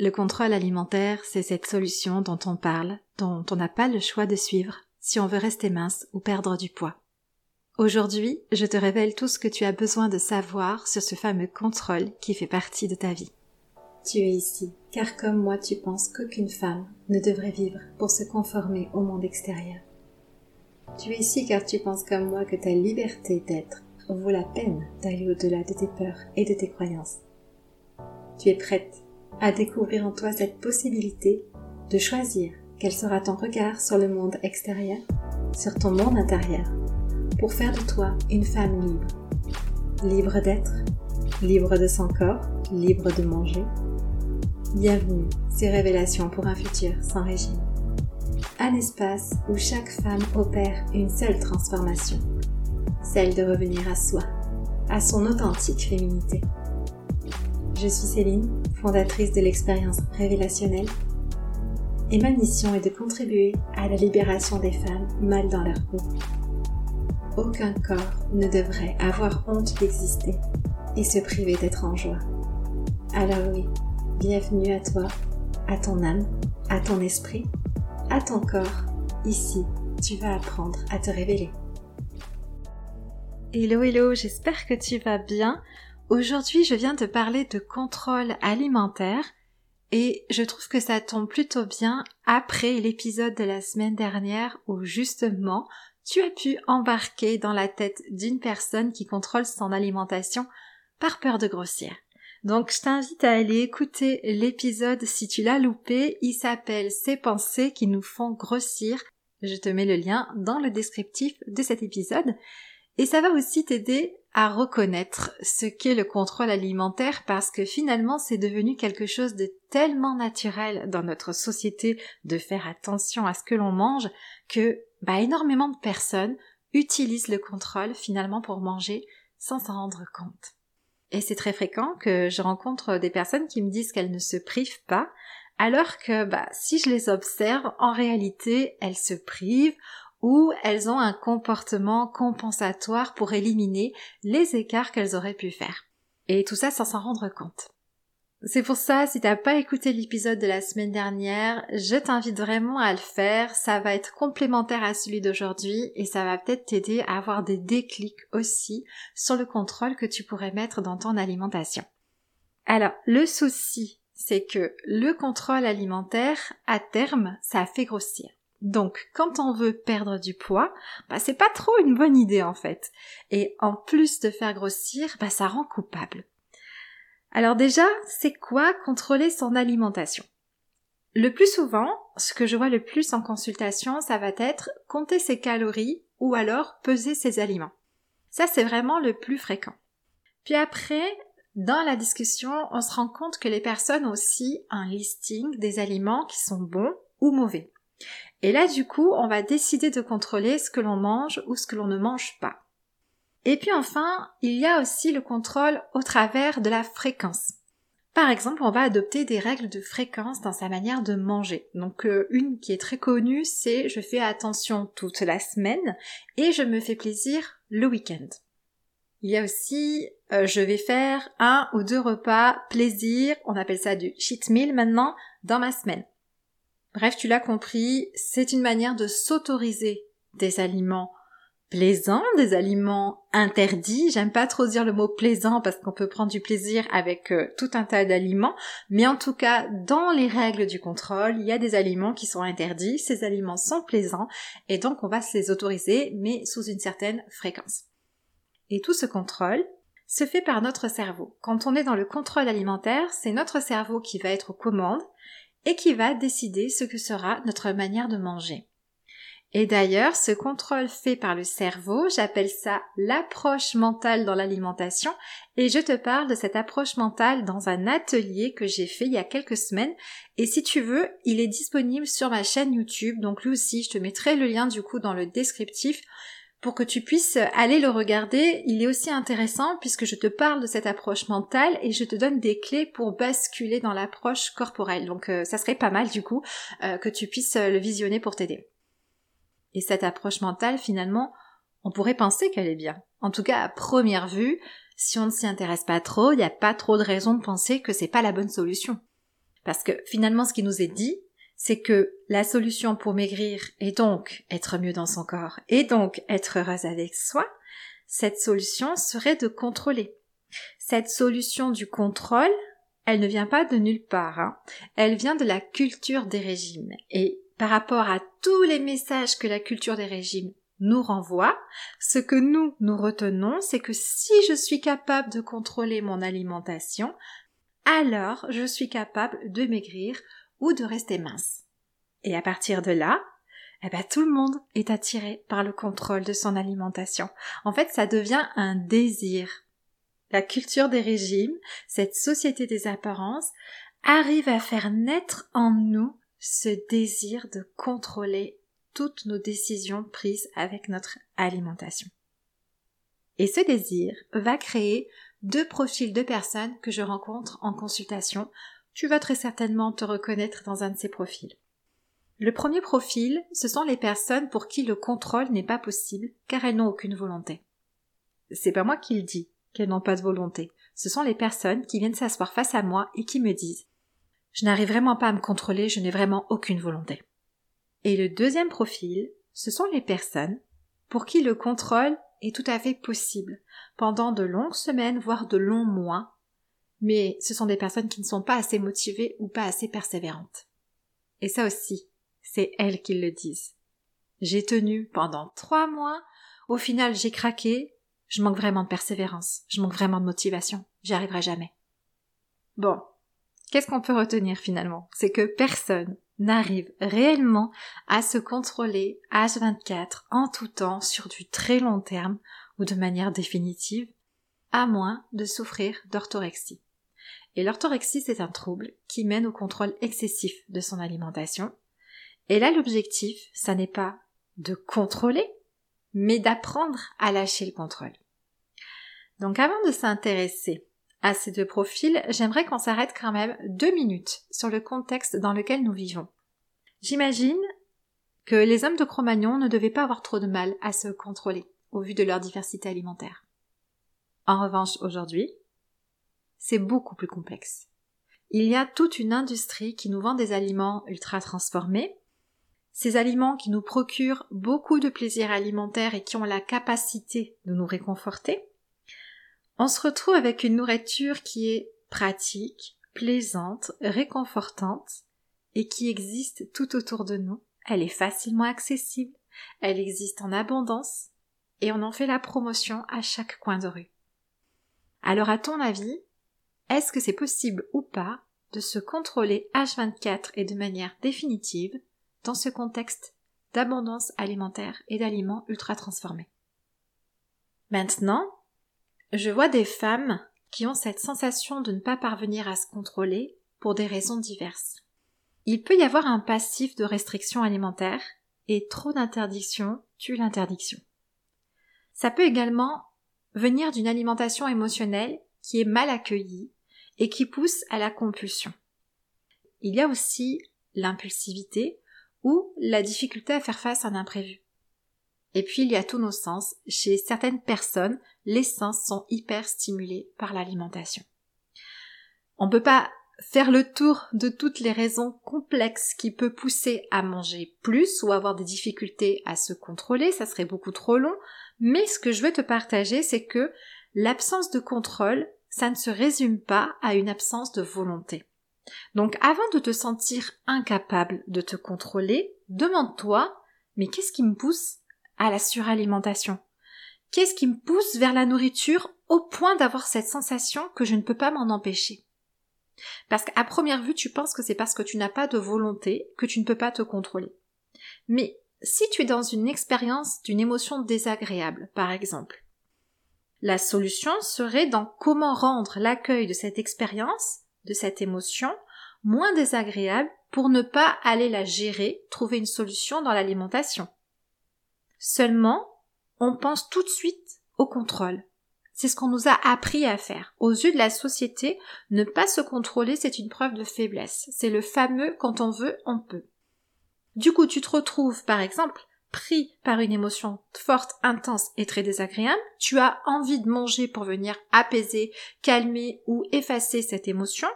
Le contrôle alimentaire, c'est cette solution dont on parle, dont on n'a pas le choix de suivre si on veut rester mince ou perdre du poids. Aujourd'hui, je te révèle tout ce que tu as besoin de savoir sur ce fameux contrôle qui fait partie de ta vie. Tu es ici, car comme moi tu penses qu'aucune femme ne devrait vivre pour se conformer au monde extérieur. Tu es ici car tu penses comme moi que ta liberté d'être vaut la peine d'aller au-delà de tes peurs et de tes croyances. Tu es prête à découvrir en toi cette possibilité de choisir quel sera ton regard sur le monde extérieur, sur ton monde intérieur, pour faire de toi une femme libre. Libre d'être, libre de son corps, libre de manger. Bienvenue, ces révélations pour un futur sans régime. Un espace où chaque femme opère une seule transformation, celle de revenir à soi, à son authentique féminité. Je suis Céline, fondatrice de l'expérience révélationnelle, et ma mission est de contribuer à la libération des femmes mal dans leur peau. Aucun corps ne devrait avoir honte d'exister et se priver d'être en joie. Alors oui, bienvenue à toi, à ton âme, à ton esprit, à ton corps. Ici, tu vas apprendre à te révéler. Hello hello, j'espère que tu vas bien. Aujourd'hui, je viens de parler de contrôle alimentaire et je trouve que ça tombe plutôt bien après l'épisode de la semaine dernière où justement tu as pu embarquer dans la tête d'une personne qui contrôle son alimentation par peur de grossir. Donc je t'invite à aller écouter l'épisode si tu l'as loupé, il s'appelle Ces pensées qui nous font grossir. Je te mets le lien dans le descriptif de cet épisode. Et ça va aussi t'aider à reconnaître ce qu'est le contrôle alimentaire parce que finalement c'est devenu quelque chose de tellement naturel dans notre société de faire attention à ce que l'on mange que bah, énormément de personnes utilisent le contrôle finalement pour manger sans s'en rendre compte. Et c'est très fréquent que je rencontre des personnes qui me disent qu'elles ne se privent pas, alors que bah, si je les observe, en réalité, elles se privent ou elles ont un comportement compensatoire pour éliminer les écarts qu'elles auraient pu faire. Et tout ça sans s'en rendre compte. C'est pour ça, si t'as pas écouté l'épisode de la semaine dernière, je t'invite vraiment à le faire. Ça va être complémentaire à celui d'aujourd'hui et ça va peut-être t'aider à avoir des déclics aussi sur le contrôle que tu pourrais mettre dans ton alimentation. Alors, le souci, c'est que le contrôle alimentaire, à terme, ça fait grossir. Donc, quand on veut perdre du poids, bah, c'est pas trop une bonne idée en fait. Et en plus de faire grossir, bah, ça rend coupable. Alors déjà, c'est quoi contrôler son alimentation? Le plus souvent, ce que je vois le plus en consultation, ça va être compter ses calories ou alors peser ses aliments. Ça, c'est vraiment le plus fréquent. Puis après, dans la discussion, on se rend compte que les personnes ont aussi un listing des aliments qui sont bons ou mauvais. Et là, du coup, on va décider de contrôler ce que l'on mange ou ce que l'on ne mange pas. Et puis enfin, il y a aussi le contrôle au travers de la fréquence. Par exemple, on va adopter des règles de fréquence dans sa manière de manger. Donc euh, une qui est très connue, c'est je fais attention toute la semaine et je me fais plaisir le week-end. Il y a aussi euh, je vais faire un ou deux repas plaisir, on appelle ça du cheat meal maintenant, dans ma semaine. Bref, tu l'as compris, c'est une manière de s'autoriser des aliments plaisants, des aliments interdits. J'aime pas trop dire le mot plaisant parce qu'on peut prendre du plaisir avec euh, tout un tas d'aliments, mais en tout cas, dans les règles du contrôle, il y a des aliments qui sont interdits, ces aliments sont plaisants et donc on va se les autoriser mais sous une certaine fréquence. Et tout ce contrôle se fait par notre cerveau. Quand on est dans le contrôle alimentaire, c'est notre cerveau qui va être aux commandes et qui va décider ce que sera notre manière de manger. Et d'ailleurs, ce contrôle fait par le cerveau, j'appelle ça l'approche mentale dans l'alimentation, et je te parle de cette approche mentale dans un atelier que j'ai fait il y a quelques semaines, et si tu veux, il est disponible sur ma chaîne YouTube, donc lui aussi, je te mettrai le lien du coup dans le descriptif pour que tu puisses aller le regarder. Il est aussi intéressant puisque je te parle de cette approche mentale et je te donne des clés pour basculer dans l'approche corporelle. Donc euh, ça serait pas mal du coup euh, que tu puisses le visionner pour t'aider. Et cette approche mentale, finalement, on pourrait penser qu'elle est bien. En tout cas, à première vue, si on ne s'y intéresse pas trop, il n'y a pas trop de raison de penser que c'est pas la bonne solution. Parce que finalement, ce qui nous est dit, c'est que la solution pour maigrir est donc être mieux dans son corps et donc être heureuse avec soi, cette solution serait de contrôler. Cette solution du contrôle, elle ne vient pas de nulle part, hein. elle vient de la culture des régimes. Et par rapport à tous les messages que la culture des régimes nous renvoie, ce que nous nous retenons, c'est que si je suis capable de contrôler mon alimentation, alors je suis capable de maigrir ou de rester mince. Et à partir de là, eh ben, tout le monde est attiré par le contrôle de son alimentation. En fait, ça devient un désir. La culture des régimes, cette société des apparences, arrive à faire naître en nous ce désir de contrôler toutes nos décisions prises avec notre alimentation. Et ce désir va créer deux profils de personnes que je rencontre en consultation. Tu vas très certainement te reconnaître dans un de ces profils. Le premier profil, ce sont les personnes pour qui le contrôle n'est pas possible car elles n'ont aucune volonté. C'est pas moi qui le dis qu'elles n'ont pas de volonté. Ce sont les personnes qui viennent s'asseoir face à moi et qui me disent je n'arrive vraiment pas à me contrôler, je n'ai vraiment aucune volonté. Et le deuxième profil, ce sont les personnes pour qui le contrôle est tout à fait possible pendant de longues semaines, voire de longs mois, mais ce sont des personnes qui ne sont pas assez motivées ou pas assez persévérantes. Et ça aussi, c'est elles qui le disent. J'ai tenu pendant trois mois, au final j'ai craqué, je manque vraiment de persévérance, je manque vraiment de motivation, j'y arriverai jamais. Bon, Qu'est-ce qu'on peut retenir finalement? C'est que personne n'arrive réellement à se contrôler H24 en tout temps sur du très long terme ou de manière définitive, à moins de souffrir d'orthorexie. Et l'orthorexie, c'est un trouble qui mène au contrôle excessif de son alimentation. Et là, l'objectif, ça n'est pas de contrôler, mais d'apprendre à lâcher le contrôle. Donc avant de s'intéresser à ces deux profils, j'aimerais qu'on s'arrête quand même deux minutes sur le contexte dans lequel nous vivons. J'imagine que les hommes de Cro-Magnon ne devaient pas avoir trop de mal à se contrôler au vu de leur diversité alimentaire. En revanche, aujourd'hui, c'est beaucoup plus complexe. Il y a toute une industrie qui nous vend des aliments ultra transformés, ces aliments qui nous procurent beaucoup de plaisir alimentaire et qui ont la capacité de nous réconforter, on se retrouve avec une nourriture qui est pratique, plaisante, réconfortante et qui existe tout autour de nous. Elle est facilement accessible, elle existe en abondance et on en fait la promotion à chaque coin de rue. Alors à ton avis, est-ce que c'est possible ou pas de se contrôler H24 et de manière définitive dans ce contexte d'abondance alimentaire et d'aliments ultra transformés Maintenant, je vois des femmes qui ont cette sensation de ne pas parvenir à se contrôler pour des raisons diverses. Il peut y avoir un passif de restriction alimentaire et trop d'interdiction tue l'interdiction. Ça peut également venir d'une alimentation émotionnelle qui est mal accueillie et qui pousse à la compulsion. Il y a aussi l'impulsivité ou la difficulté à faire face à un imprévu. Et puis il y a tous nos sens. Chez certaines personnes, les sens sont hyper stimulés par l'alimentation. On ne peut pas faire le tour de toutes les raisons complexes qui peuvent pousser à manger plus ou avoir des difficultés à se contrôler, ça serait beaucoup trop long, mais ce que je veux te partager, c'est que l'absence de contrôle, ça ne se résume pas à une absence de volonté. Donc avant de te sentir incapable de te contrôler, demande-toi, mais qu'est-ce qui me pousse à la suralimentation? Qu'est-ce qui me pousse vers la nourriture au point d'avoir cette sensation que je ne peux pas m'en empêcher? Parce qu'à première vue, tu penses que c'est parce que tu n'as pas de volonté que tu ne peux pas te contrôler. Mais si tu es dans une expérience d'une émotion désagréable, par exemple, la solution serait dans comment rendre l'accueil de cette expérience, de cette émotion, moins désagréable pour ne pas aller la gérer, trouver une solution dans l'alimentation. Seulement, on pense tout de suite au contrôle. C'est ce qu'on nous a appris à faire. Aux yeux de la société, ne pas se contrôler, c'est une preuve de faiblesse. C'est le fameux quand on veut, on peut. Du coup, tu te retrouves, par exemple, pris par une émotion forte, intense et très désagréable, tu as envie de manger pour venir apaiser, calmer ou effacer cette émotion,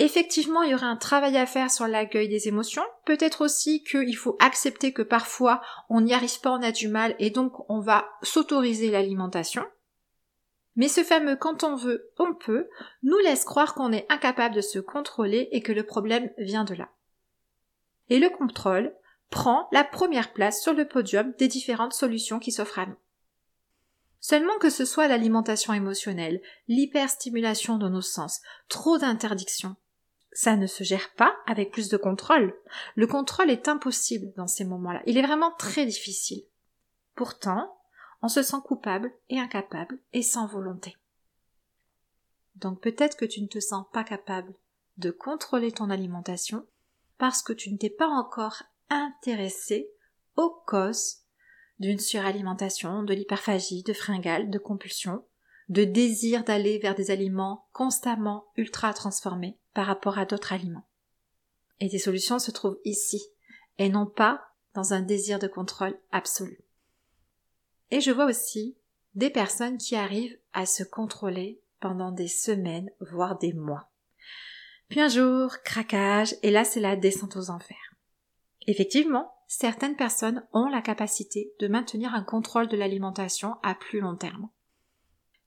Effectivement, il y aurait un travail à faire sur l'accueil des émotions. Peut-être aussi qu'il faut accepter que parfois on n'y arrive pas, on a du mal et donc on va s'autoriser l'alimentation. Mais ce fameux quand on veut, on peut nous laisse croire qu'on est incapable de se contrôler et que le problème vient de là. Et le contrôle prend la première place sur le podium des différentes solutions qui s'offrent à nous. Seulement que ce soit l'alimentation émotionnelle, l'hyperstimulation de nos sens, trop d'interdictions, ça ne se gère pas avec plus de contrôle. Le contrôle est impossible dans ces moments-là. Il est vraiment très difficile. Pourtant, on se sent coupable et incapable et sans volonté. Donc peut-être que tu ne te sens pas capable de contrôler ton alimentation parce que tu ne t'es pas encore intéressé aux causes d'une suralimentation, de l'hyperphagie, de fringales, de compulsion, de désir d'aller vers des aliments constamment ultra transformés par rapport à d'autres aliments. Et tes solutions se trouvent ici, et non pas dans un désir de contrôle absolu. Et je vois aussi des personnes qui arrivent à se contrôler pendant des semaines, voire des mois. Puis un jour, craquage, et là c'est la descente aux enfers. Effectivement, certaines personnes ont la capacité de maintenir un contrôle de l'alimentation à plus long terme.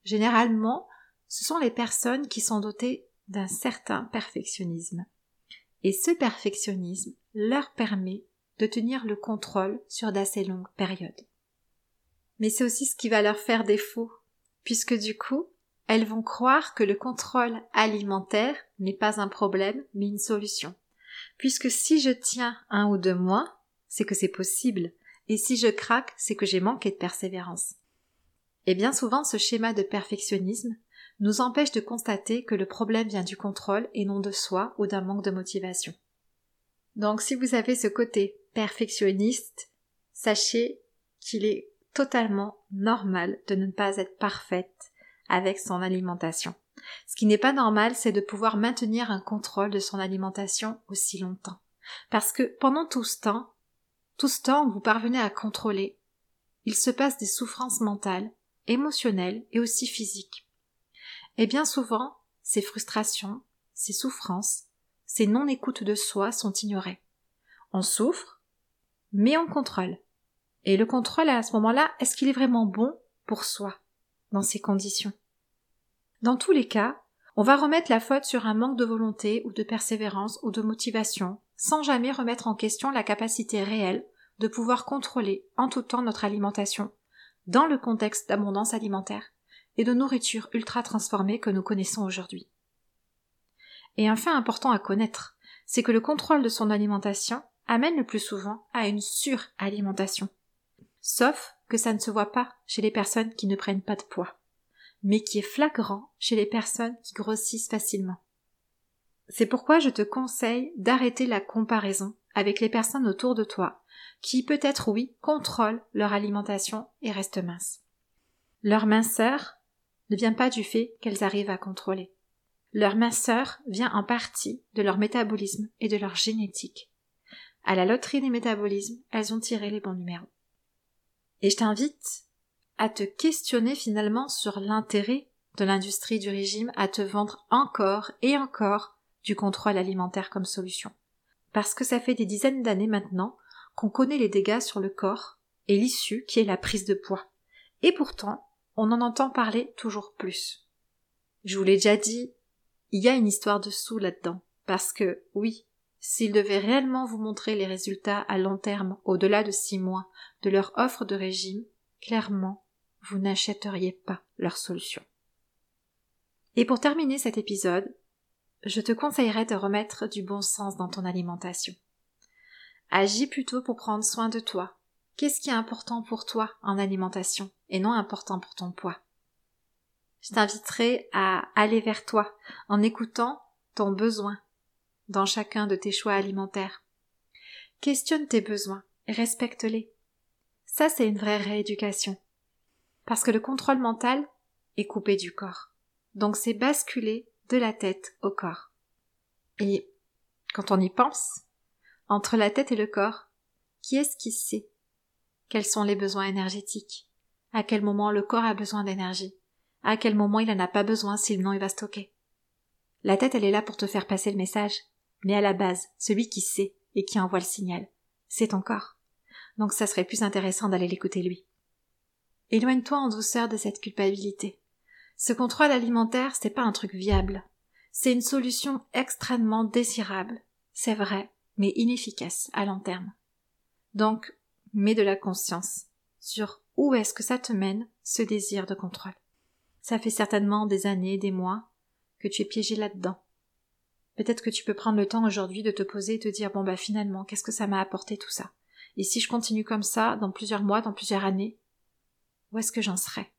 Généralement, ce sont les personnes qui sont dotées d'un certain perfectionnisme. Et ce perfectionnisme leur permet de tenir le contrôle sur d'assez longues périodes. Mais c'est aussi ce qui va leur faire défaut, puisque du coup, elles vont croire que le contrôle alimentaire n'est pas un problème, mais une solution. Puisque si je tiens un ou deux mois, c'est que c'est possible, et si je craque, c'est que j'ai manqué de persévérance. Et bien souvent, ce schéma de perfectionnisme nous empêche de constater que le problème vient du contrôle et non de soi ou d'un manque de motivation. Donc si vous avez ce côté perfectionniste, sachez qu'il est totalement normal de ne pas être parfaite avec son alimentation. Ce qui n'est pas normal, c'est de pouvoir maintenir un contrôle de son alimentation aussi longtemps. Parce que pendant tout ce temps, tout ce temps vous parvenez à contrôler, il se passe des souffrances mentales, émotionnelles et aussi physiques. Et bien souvent, ces frustrations, ces souffrances, ces non-écoutes de soi sont ignorées. On souffre, mais on contrôle. Et le contrôle à ce moment-là, est-ce qu'il est vraiment bon pour soi dans ces conditions? Dans tous les cas, on va remettre la faute sur un manque de volonté ou de persévérance ou de motivation, sans jamais remettre en question la capacité réelle de pouvoir contrôler en tout temps notre alimentation, dans le contexte d'abondance alimentaire et de nourriture ultra transformée que nous connaissons aujourd'hui. Et un fait important à connaître, c'est que le contrôle de son alimentation amène le plus souvent à une suralimentation. Sauf que ça ne se voit pas chez les personnes qui ne prennent pas de poids, mais qui est flagrant chez les personnes qui grossissent facilement. C'est pourquoi je te conseille d'arrêter la comparaison avec les personnes autour de toi qui peut-être oui contrôlent leur alimentation et restent minces. Leur minceur ne vient pas du fait qu'elles arrivent à contrôler. Leur minceur vient en partie de leur métabolisme et de leur génétique. À la loterie des métabolismes, elles ont tiré les bons numéros. Et je t'invite à te questionner finalement sur l'intérêt de l'industrie du régime à te vendre encore et encore du contrôle alimentaire comme solution. Parce que ça fait des dizaines d'années maintenant qu'on connaît les dégâts sur le corps et l'issue qui est la prise de poids. Et pourtant, on en entend parler toujours plus. Je vous l'ai déjà dit, il y a une histoire de sous là-dedans. Parce que, oui, s'ils devaient réellement vous montrer les résultats à long terme, au-delà de six mois, de leur offre de régime, clairement, vous n'achèteriez pas leur solution. Et pour terminer cet épisode, je te conseillerais de remettre du bon sens dans ton alimentation. Agis plutôt pour prendre soin de toi. Qu'est-ce qui est important pour toi en alimentation et non important pour ton poids? Je t'inviterai à aller vers toi en écoutant ton besoin dans chacun de tes choix alimentaires. Questionne tes besoins et respecte-les. Ça, c'est une vraie rééducation. Parce que le contrôle mental est coupé du corps. Donc c'est basculer de la tête au corps. Et quand on y pense, entre la tête et le corps, qui est-ce qui sait quels sont les besoins énergétiques? À quel moment le corps a besoin d'énergie? À quel moment il n'en a pas besoin sinon il va stocker? La tête, elle est là pour te faire passer le message. Mais à la base, celui qui sait et qui envoie le signal, c'est ton corps. Donc ça serait plus intéressant d'aller l'écouter lui. Éloigne-toi en douceur de cette culpabilité. Ce contrôle alimentaire, c'est pas un truc viable. C'est une solution extrêmement désirable. C'est vrai, mais inefficace à long terme. Donc, mets de la conscience sur où est-ce que ça te mène, ce désir de contrôle. Ça fait certainement des années, des mois, que tu es piégé là-dedans. Peut-être que tu peux prendre le temps aujourd'hui de te poser et te dire bon bah finalement, qu'est-ce que ça m'a apporté tout ça? Et si je continue comme ça, dans plusieurs mois, dans plusieurs années, où est-ce que j'en serai?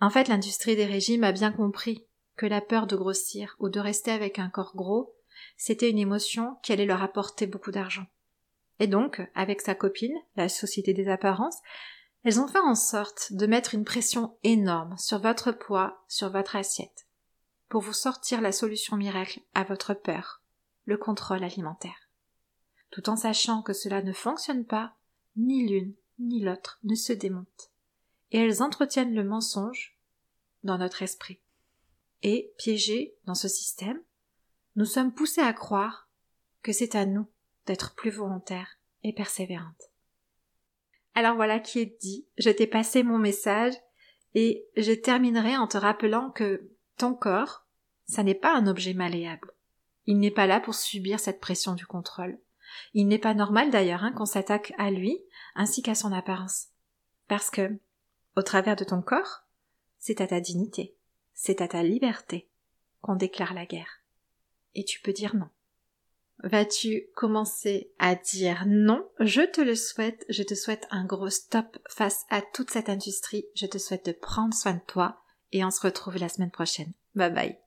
En fait, l'industrie des régimes a bien compris que la peur de grossir ou de rester avec un corps gros, c'était une émotion qui allait leur apporter beaucoup d'argent. Et donc, avec sa copine, la Société des apparences, elles ont fait en sorte de mettre une pression énorme sur votre poids, sur votre assiette, pour vous sortir la solution miracle à votre peur, le contrôle alimentaire. Tout en sachant que cela ne fonctionne pas, ni l'une ni l'autre ne se démontent. Et elles entretiennent le mensonge dans notre esprit. Et, piégés dans ce système, nous sommes poussés à croire que c'est à nous d'être plus volontaire et persévérante. Alors voilà qui est dit, je t'ai passé mon message et je terminerai en te rappelant que ton corps, ça n'est pas un objet malléable. Il n'est pas là pour subir cette pression du contrôle. Il n'est pas normal d'ailleurs hein, qu'on s'attaque à lui ainsi qu'à son apparence. Parce que, au travers de ton corps, c'est à ta dignité, c'est à ta liberté qu'on déclare la guerre. Et tu peux dire non. Vas-tu commencer à dire non? Je te le souhaite. Je te souhaite un gros stop face à toute cette industrie. Je te souhaite de prendre soin de toi et on se retrouve la semaine prochaine. Bye bye.